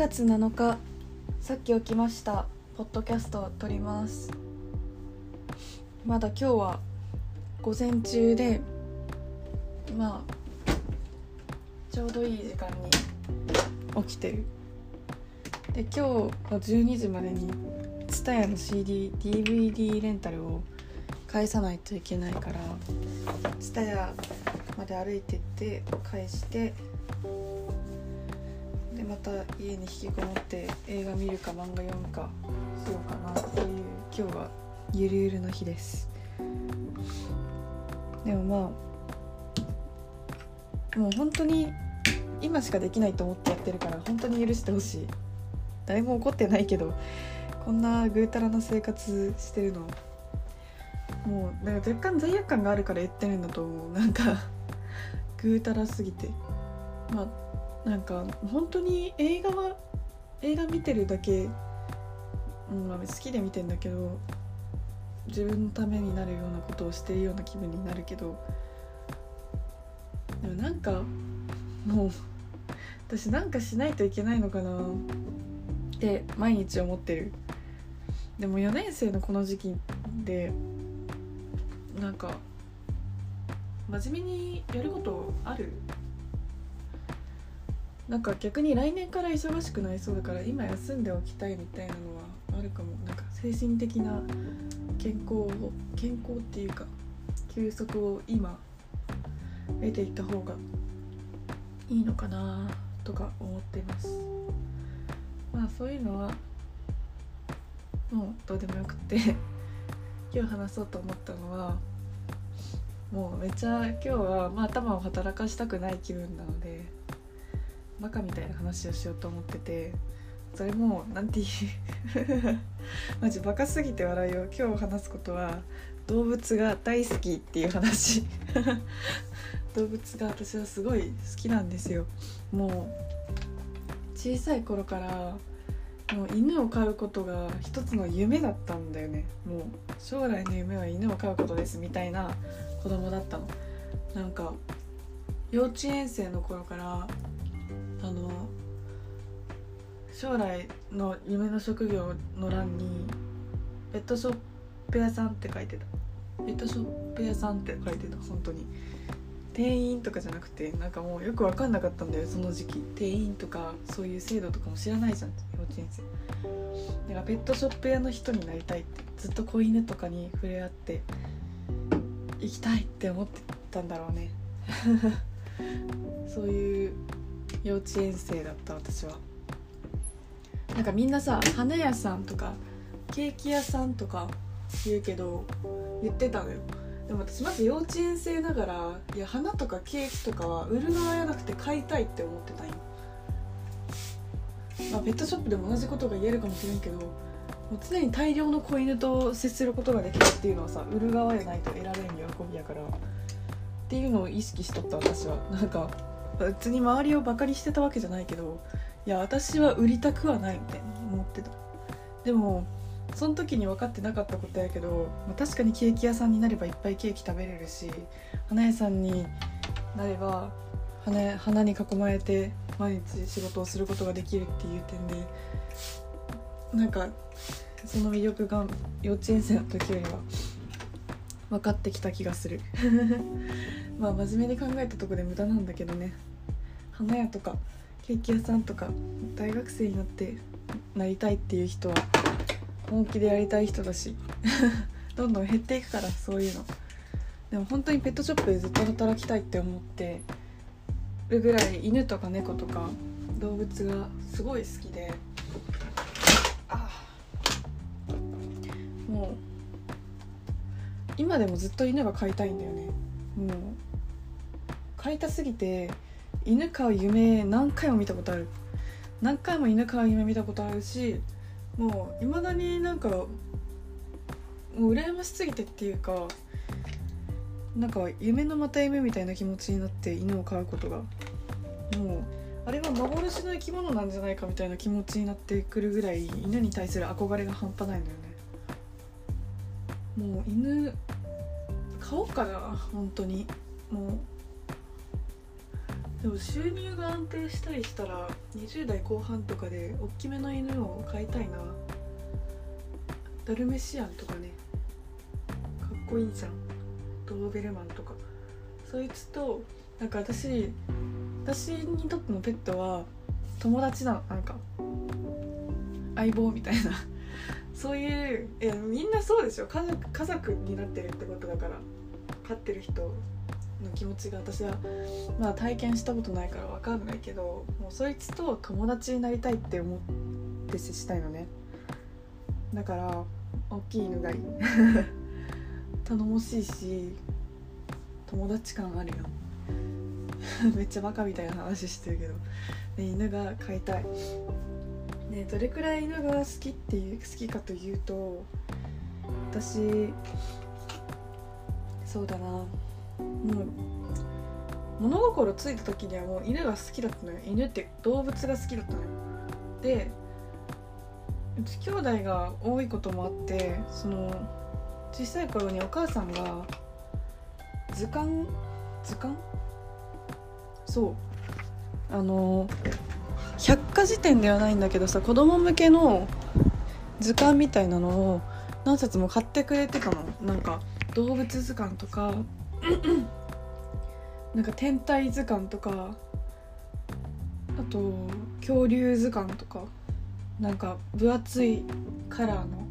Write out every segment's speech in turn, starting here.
月7日さっき起きました。ポッドキャストを撮ります。まだ今日は午前中でまあちょうどいい時間に起きてる。で今日の12時までに TSUTAYA の CDDVD レンタルを返さないといけないから TSUTAYA まで歩いてって返してまた家に引きこもって映画見るか漫画読むかしようかなそういう今日はゆるゆるの日です。でもまあもう本当に今しかできないと思ってやってるから本当に許してほしい。誰も怒ってないけどこんなぐうたらな生活してるの。もうなんか若干罪悪感があるから言ってるんだと思う。なんかぐうたらすぎて。まあなんか本当に映画は映画見てるだけ、うん、好きで見てんだけど自分のためになるようなことをしてるような気分になるけどでもなんかもう私なんかしないといけないのかなって毎日思ってる。でも4年生のこの時期でなんか真面目にやることある？なんか逆に来年から忙しくなりそうだから今休んでおきたいみたいなのはあるかも。なんか精神的な健康を健康っていうか休息を今得ていった方がいいのかなとか思ってます。まあそういうのはもうどうでもよくて。今日話そうと思ったのはもうめっちゃ今日は、まあ、頭を働かしたくない気分なので。バカみたいな話をしようと思っててそれもなんていう マジバカすぎて笑いを今日話すことは動物が大好きっていう話。動物が私はすごい好きなんですよ。もう小さい頃からもう犬を飼うことが一つの夢だったんだよね。もう将来の夢は犬を飼うことですみたいな子供だったの。なんか幼稚園生の頃からあの将来の夢の職業の欄にペットショップ屋さんって書いてた。ペットショップ屋さんって。書いてた本当に。店員とかじゃなくてなんかもうよく分かんなかったんだよその時期。店員とかそういう制度とかも知らないじゃん幼稚園生。だからペットショップ屋の人になりたいって。ずっと子犬とかに触れ合って行きたいって思ってたんだろうね。そういう幼稚園生だった私は。なんかみんなさ花屋さんとかケーキ屋さんとか言うけど言ってたのよ。でも私まず幼稚園生ながらいや花とかケーキとかは売る側じゃなくて買いたいって思ってたんよ、まあ、ペットショップでも同じことが言えるかもしれんけどもう常に大量の子犬と接することができるっていうのはさ売る側じゃないと得られる喜びやからっていうのを意識しとった私は。なんか別に周りをバカにしてたわけじゃないけどいや私は売りたくはないみたいに思ってた。でもその時に分かってなかったことやけど、まあ、確かにケーキ屋さんになればいっぱいケーキ食べれるし花屋さんになれば花花に囲まれて毎日仕事をすることができるっていう点でなんかその魅力が幼稚園生の時よりは分かってきた気がする。まあ真面目に考えたとこで無駄なんだけどね。花屋とかケーキ屋さんとか大学生になってなりたいっていう人は本気でやりたい人だし どんどん減っていくからそういうのでも本当にペットショップでずっと働きたいって思ってるぐらい犬とか猫とか動物がすごい好きでもう今でもずっと犬が飼いたいんだよね。もう飼いたすぎて犬飼う夢何回も見たことある。何回も犬飼う夢見たことあるしもういまだになんかもう羨ましすぎてっていうかなんか夢のまた夢みたいな気持ちになって犬を飼うことが。もうあれは幻の生き物なんじゃないかみたいな気持ちになってくるぐらい犬に対する憧れが半端ないんだよね。もう犬飼おうかな本当に。もうでも収入が安定したりしたら20代後半とかで大きめの犬を飼いたいな。ダルメシアンとかね。かっこいいじゃん。ドーベルマンとか。そいつとなんか私私にとってのペットは友達なの。なんか相棒みたいな。そういういやみんなそうでしょ。家族家族になってるってことだから。飼ってる人。の気持ちが私はまだ体験したことないから分かんないけどもうそいつと友達になりたいって思って接したいのね。だから大きい犬がいい。頼もしいし友達感あるよ。めっちゃバカみたいな話してるけど、犬が飼いたい。ねどれくらい犬が好きっていう好きかというと私そうだな。もう物心ついた時にはもう犬が好きだったのよ。犬って動物が好きだったのよ。でうち兄弟が多いこともあってその小さい頃にお母さんが図鑑図鑑？そう。あの百科事典ではないんだけどさ子供向けの図鑑みたいなのを何冊も買ってくれてたの。なんか動物図鑑とか なんか天体図鑑とかあと恐竜図鑑とかなんか分厚いカラーの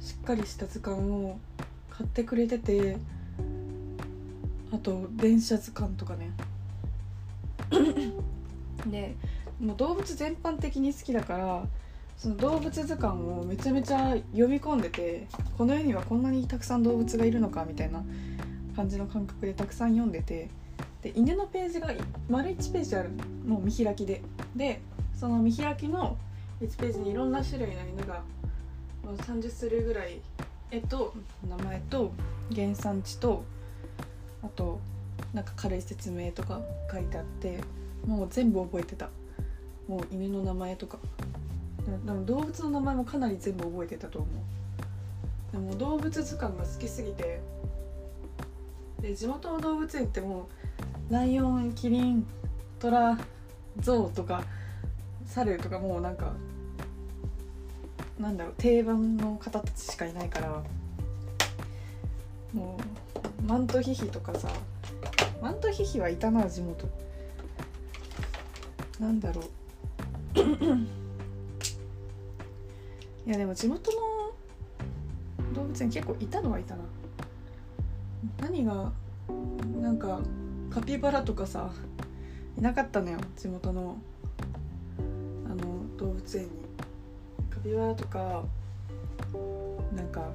しっかりした図鑑を買ってくれててあと電車図鑑とかね。でもう動物全般的に好きだからその動物図鑑をめちゃめちゃ読み込んでてこの世にはこんなにたくさん動物がいるのかみたいな感じの感覚でたくさん読んでてで犬のページが丸1ページあるもう見開きででその見開きの1ページにいろんな種類の犬が30種類ぐらい絵と名前と原産地とあとなんか軽い説明とか書いてあってもう全部覚えてた。もう犬の名前とか。でも動物の名前もかなり全部覚えてたと思う。でも動物図鑑が好きすぎてで地元の動物園ってもうライオンキリントラゾウとかサルとかもうなんかなんだろう定番の方たちしかいないからもうマントヒヒとかさマントヒヒはいたな地元。なんだろう。いやでも地元の動物園結構いたのはいたな。何がなんかカピバラとかさいなかったのよ地元の。あの動物園に。カピバラとかなんか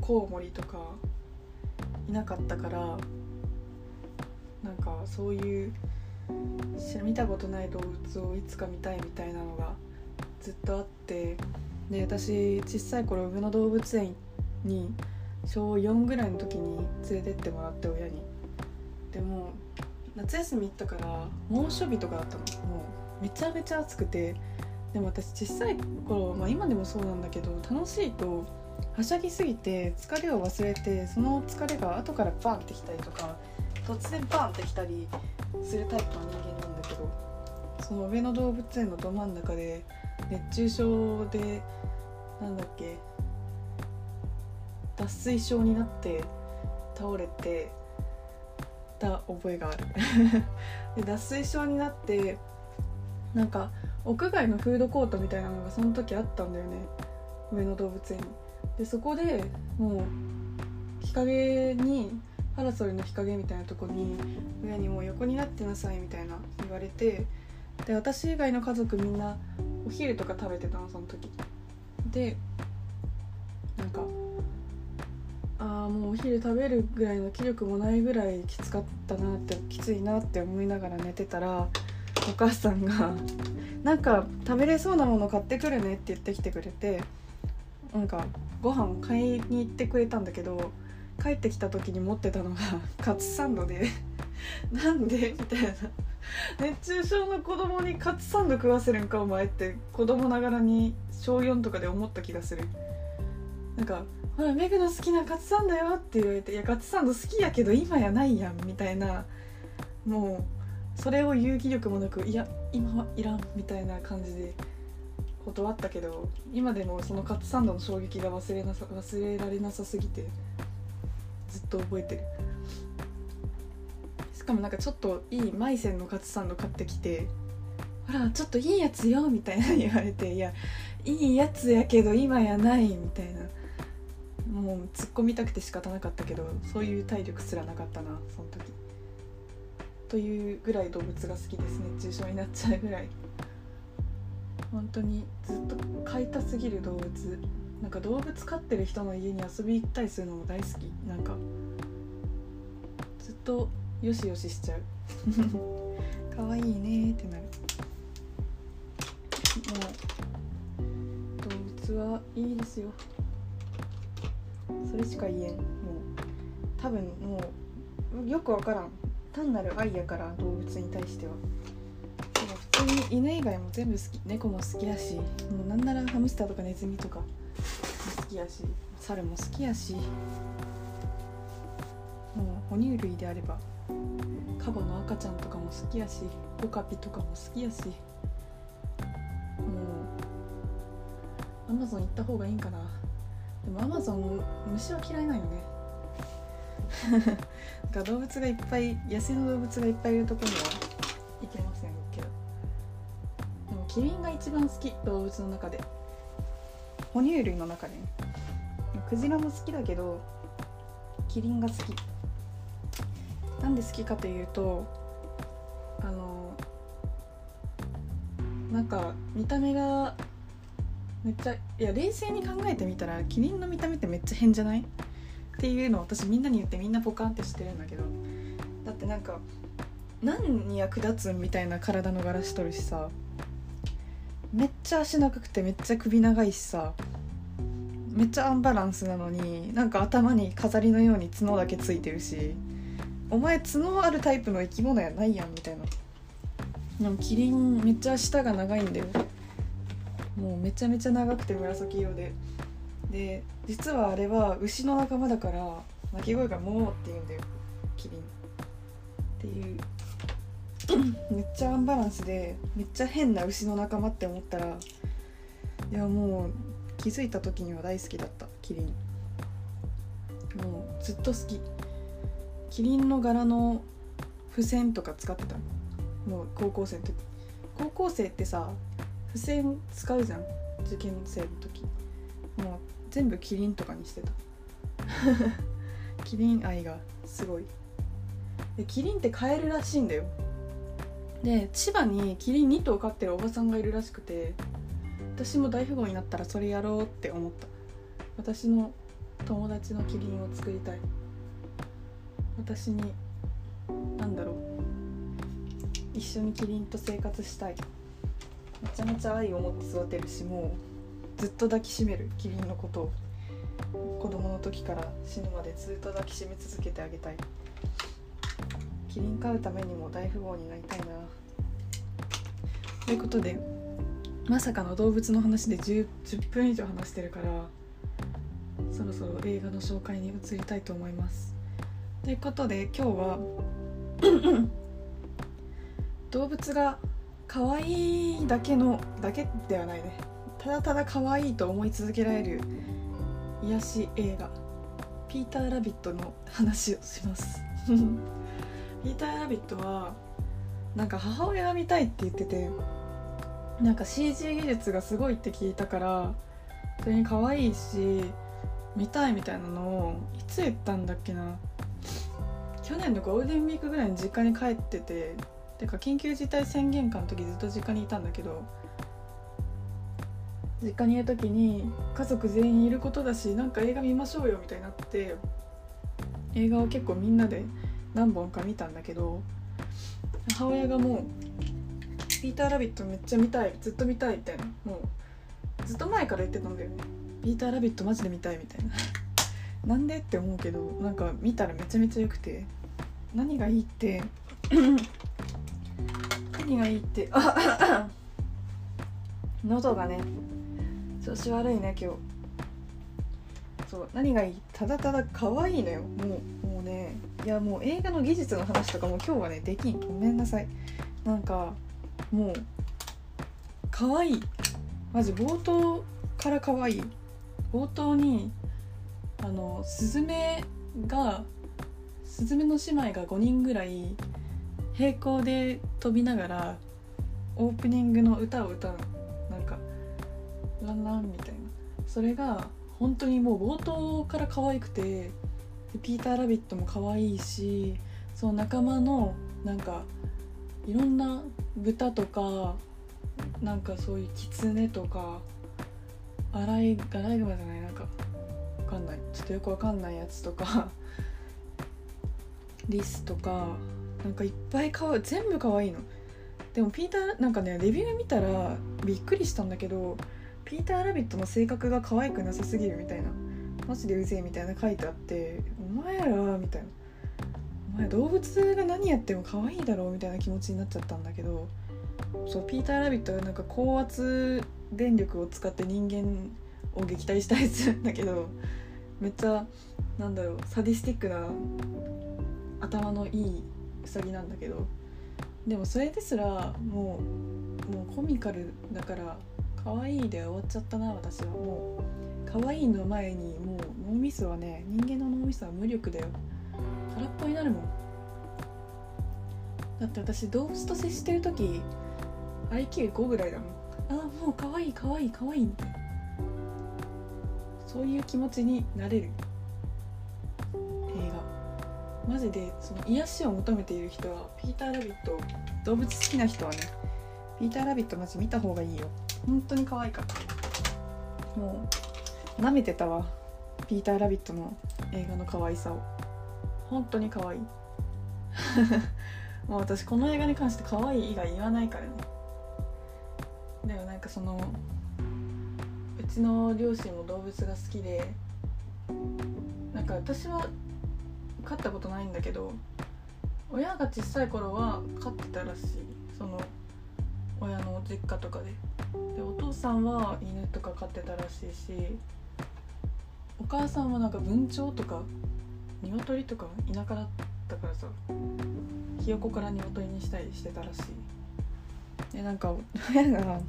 コウモリとかいなかったからなんかそういう見たことない動物をいつか見たいみたいなのがずっとあって。で私小さい頃上野動物園に小4ぐらいの時に連れてってもらって親に。でも夏休み行ったから猛暑日とかだったの。もうめちゃめちゃ暑くて。でも私小さい頃、まあ、今でもそうなんだけど楽しいとはしゃぎすぎて疲れを忘れてその疲れが後からバンってきたりとか突然バンってきたりするタイプの人間なんだけどその上野動物園のど真ん中で熱中症でなんだっけ脱水症になって倒れてた覚えがある。で脱水症になってなんか屋外のフードコートみたいなのがその時あったんだよね。上野動物園。にでそこでもう日陰にパラソルの日陰みたいなとこに親にもう横になってなさいみたいな言われてで私以外の家族みんなお昼とか食べてたのその時。でなんかもうお昼食べるぐらいの気力もないぐらいきつかったなってきついなって思いながら寝てたらお母さんが「なんか食べれそうなもの買ってくるね」って言ってきてくれてなんかご飯買いに行ってくれたんだけど帰ってきた時に持ってたのが カツサンドで なんで？みたいな。熱中症の子供にカツサンド食わせるんかお前って子供ながらに小4とかで思った気がする。なんか「ほらメグの好きなカツサンドよ」って言われて「いやカツサンド好きやけど今やないやん」みたいなもうそれを言う気力もなくいや今はいらんみたいな感じで断ったけど今でもそのカツサンドの衝撃が忘れなさ忘れられなさすぎてずっと覚えてる。しかもなんかちょっといいマイセンのカツサンド買ってきて「ほらちょっといいやつよ」みたいな言われて「いやいいやつやけど今やない」みたいな。もう突っ込みたくて仕方なかったけどそういう体力すらなかったなその時。というぐらい動物が好きです熱中症になっちゃうぐらい。本当にずっと飼いたすぎる動物。なんか動物飼ってる人の家に遊び行ったりするのも大好き。なんかずっとよしよししちゃう。可愛いねってなる。もう動物はいいですよ。それしか言えん。もう多分もうよくわからん。単なる愛やから動物に対しては。でも普通に犬以外も全部好き猫も好きやしもうなんならハムスターとかネズミとかも好きやし猿も好きやし。もう哺乳類であればカバの赤ちゃんとかも好きやしオカピとかも好きやし。もうアマゾン行った方がいいんかな。でもアマゾン虫は嫌いなんよね。が動物がいっぱい野生の動物がいっぱいいるとこには行けませんけど。でもキリンが一番好き動物の中で。哺乳類の中でね。クジラも好きだけどキリンが好き。なんで好きかというとあのなんか見た目がめっちゃいや冷静に考えてみたらキリンの見た目ってめっちゃ変じゃない？っていうのを私みんなに言ってみんなポカンってしてるんだけど。だってなんか何に役立つみたいな体の柄しとるしさ。めっちゃ足長くてめっちゃ首長いしさ。めっちゃアンバランスなのになんか頭に飾りのように角だけついてるし。お前角あるタイプの生き物やないやんみたいな。でもキリンめっちゃ舌が長いんだよ。もうめちゃめちゃ長くて紫色で。で実はあれは牛の仲間だから鳴き声が「モー」って言うんだよ。キリン。っていう。めっちゃアンバランスでめっちゃ変な牛の仲間って思ったらいやもう気づいた時には大好きだった。キリン。もうずっと好き。キリンの柄の付箋とか使ってたもう高校生の時。高校生ってさ付箋使うじゃん。受験生の時。もう全部キリンとかにしてた。キリン愛がすごい。でキリンって飼えるらしいんだよ。で千葉にキリン2頭飼ってるおばさんがいるらしくて私も大富豪になったらそれやろうって思った。私の友達のキリンを作りたい。私に何だろう。一緒にキリンと生活したい。めちゃめちゃ愛を持って育てるしもうずっと抱きしめるキリンのことを。子供の時から死ぬまでずっと抱きしめ続けてあげたい。キリン飼うためにも大富豪になりたいな。ということでまさかの動物の話で 10, 10分以上話してるからそろそろ映画の紹介に移りたいと思います。ということで今日は 動物が可愛いだけのだけではないね。ただただ可愛いと思い続けられる癒し映画「ピーター・ラビット」の話をします。ピーター・ラビットはなんか母親が見たいって言っててなんか CG 技術がすごいって聞いたからそれに可愛いし見たいみたいなのをいつ言ったんだっけな。去年のゴールデンウィークぐらいに実家に帰ってててか緊急事態宣言下の時ずっと実家にいたんだけど実家にいる時に家族全員いることだしなんか映画見ましょうよみたいになって映画を結構みんなで何本か見たんだけど母親がもう「ピーター・ラビットめっちゃ見たいずっと見たい」みたいなもうずっと前から言ってたんだよね「ピーター・ラビットマジで見たい」みたいな。なんでって思うけどなんか見たらめちゃめちゃ良くて何がいいって何がいいって。喉がね。調子悪いね今日。そう何がいい？ただただ可愛いのよ。もうもうね。いやもう映画の技術の話とかも今日はねできん。ごめんなさい。なんかもう可愛い。マジ冒頭から可愛い。冒頭にあのスズメがスズメの姉妹が5人ぐらい平行で飛びながらオープニングの歌を歌うなんか「ランラン」みたいな。それが本当にもう冒頭から可愛くてピーター・ラビットも可愛いしその仲間のなんかいろんな豚とかなんかそういうキツネとかアライアライグマじゃない？なんかわかんない。ちょっとよくわかんないやつとかリスとかなんかいっぱいかわ全部可愛いの。でもピーターなんかねレビュー見たらびっくりしたんだけどピーター・ラビットの性格が可愛くなさすぎるみたいな。マジでうぜえみたいな書いてあってお前らみたいな。お前動物が何やっても可愛いだろうみたいな気持ちになっちゃったんだけどそうピーター・ラビットがなんか高圧電力を使って人間を撃退したやつなんだけどめっちゃなんだろうサディスティックな頭のいいウサギなんだけどでもそれですらもうもうコミカルだから可愛いで終わっちゃったな私は。もう可愛いの前にもう脳みそはね人間の脳みそは無力だよ。空っぽになるもん。だって私動物と接してる時 IQ5 ぐらいだもん。ああもう可愛い可愛い可愛いみたいなそういう気持ちになれる。マジでその癒しを求めている人はピーター・ラビット動物好きな人はねピーター・ラビットマジ見た方がいいよ。本当に可愛かった。もう舐めてたわ。ピーター・ラビットの映画の可愛さを。本当に可愛い。もう私この映画に関して可愛い以外言わないからね。でもなんかそのうちの両親も動物が好きでなんか私は飼ったことないんだけど親が小さい頃は飼ってたらしい。その親の実家とかで。でお父さんは犬とか飼ってたらしいしお母さんはなんか文鳥とか鶏とか田舎だったからさひよこから鶏にしたりしてたらしい。でなんか親が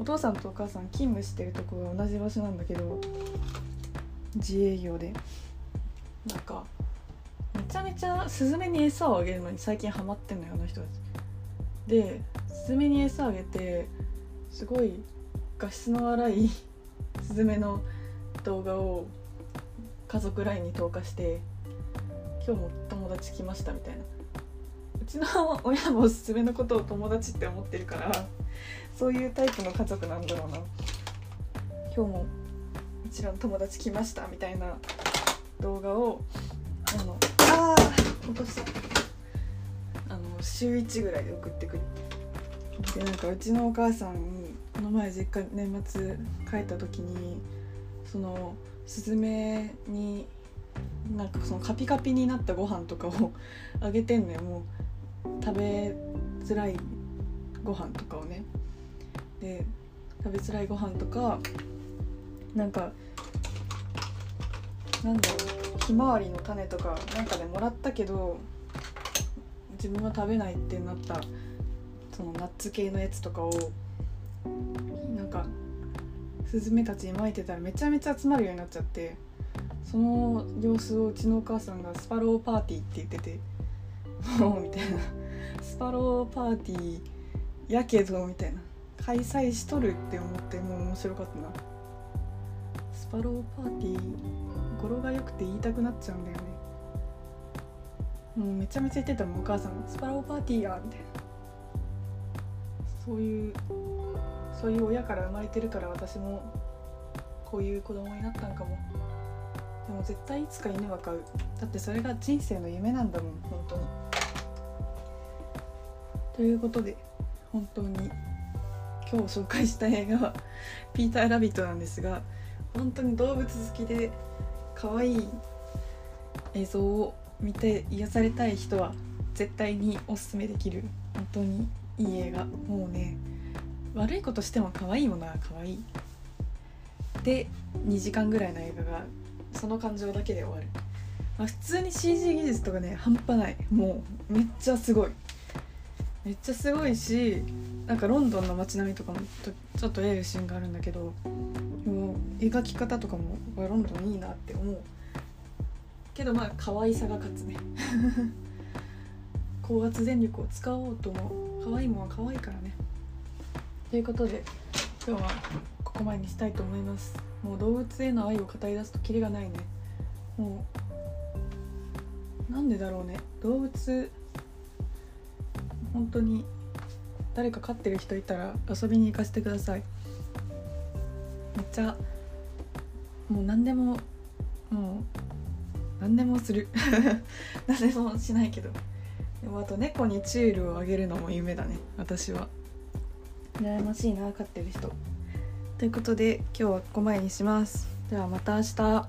お父さんとお母さん勤務してるとこが同じ場所なんだけど自営業で。なんかめちゃめちゃスズメに餌をあげるのに最近ハマってんのよあの人たち。でスズメに餌あげてすごい画質の荒い スズメの動画を家族 LINE に投下して今日も友達来ましたみたいな。うちの親もスズメのことを友達って思ってるからそういうタイプの家族なんだろうな。今日もうちらの友達来ましたみたいな動画をあのあ落とした。あの週1ぐらいで送ってくる。でなんかうちのお母さんにこの前実家年末帰った時にそのスズメになんかそのカピカピになったご飯とかをあげてんのよ。もう食べづらいご飯とかをね。で食べづらいご飯とかなんかなんだろうひまわりの種とかなんかでもらったけど自分は食べないってなったそのナッツ系のやつとかをなんかスズメたちにまいてたらめちゃめちゃ集まるようになっちゃってその様子をうちのお母さんがスパローパーティーって言ってて もうみたいな。スパローパーティーやけどみたいな。開催しとるって思ってもう面白かったな。スパローパーティー語呂が良くて言いたくなっちゃうんだよね。もうめちゃめちゃ言ってたもんお母さん「スパローパーティーや」みたいなそういうそういう親から生まれてるから私もこういう子供になったんかも。でも絶対いつか犬は飼う。だってそれが人生の夢なんだもん本当に。ということで本当に今日紹介した映画は「ピーター・ラビット」なんですが本当に動物好きで可愛い映像を見て癒されたい人は絶対におすすめできる。本当にいい映画。もうね悪いことしても可愛いものは可愛い。で2時間ぐらいの映画がその感情だけで終わる、まあ、普通に CG 技術とかね半端ない。もうめっちゃすごい。めっちゃすごいしなんかロンドンの街並みとかもちょっとええシーンがあるんだけど。描き方とかもロンドンいいなって思うけどまあ可愛さが勝つね。高圧電力を使おうとも可愛いもんは可愛いからね。ということで今日はここまでにしたいと思います。もう動物への愛を語り出すとキリがないね。もうなんでだろうね。動物本当に誰か飼ってる人いたら遊びに行かせてください。めっちゃもう何でももう何でもする。何でもしないけど。でもあと猫にチュールをあげるのも夢だね。私は。羨ましいな飼ってる人。ということで今日はここまでにします。ではまた明日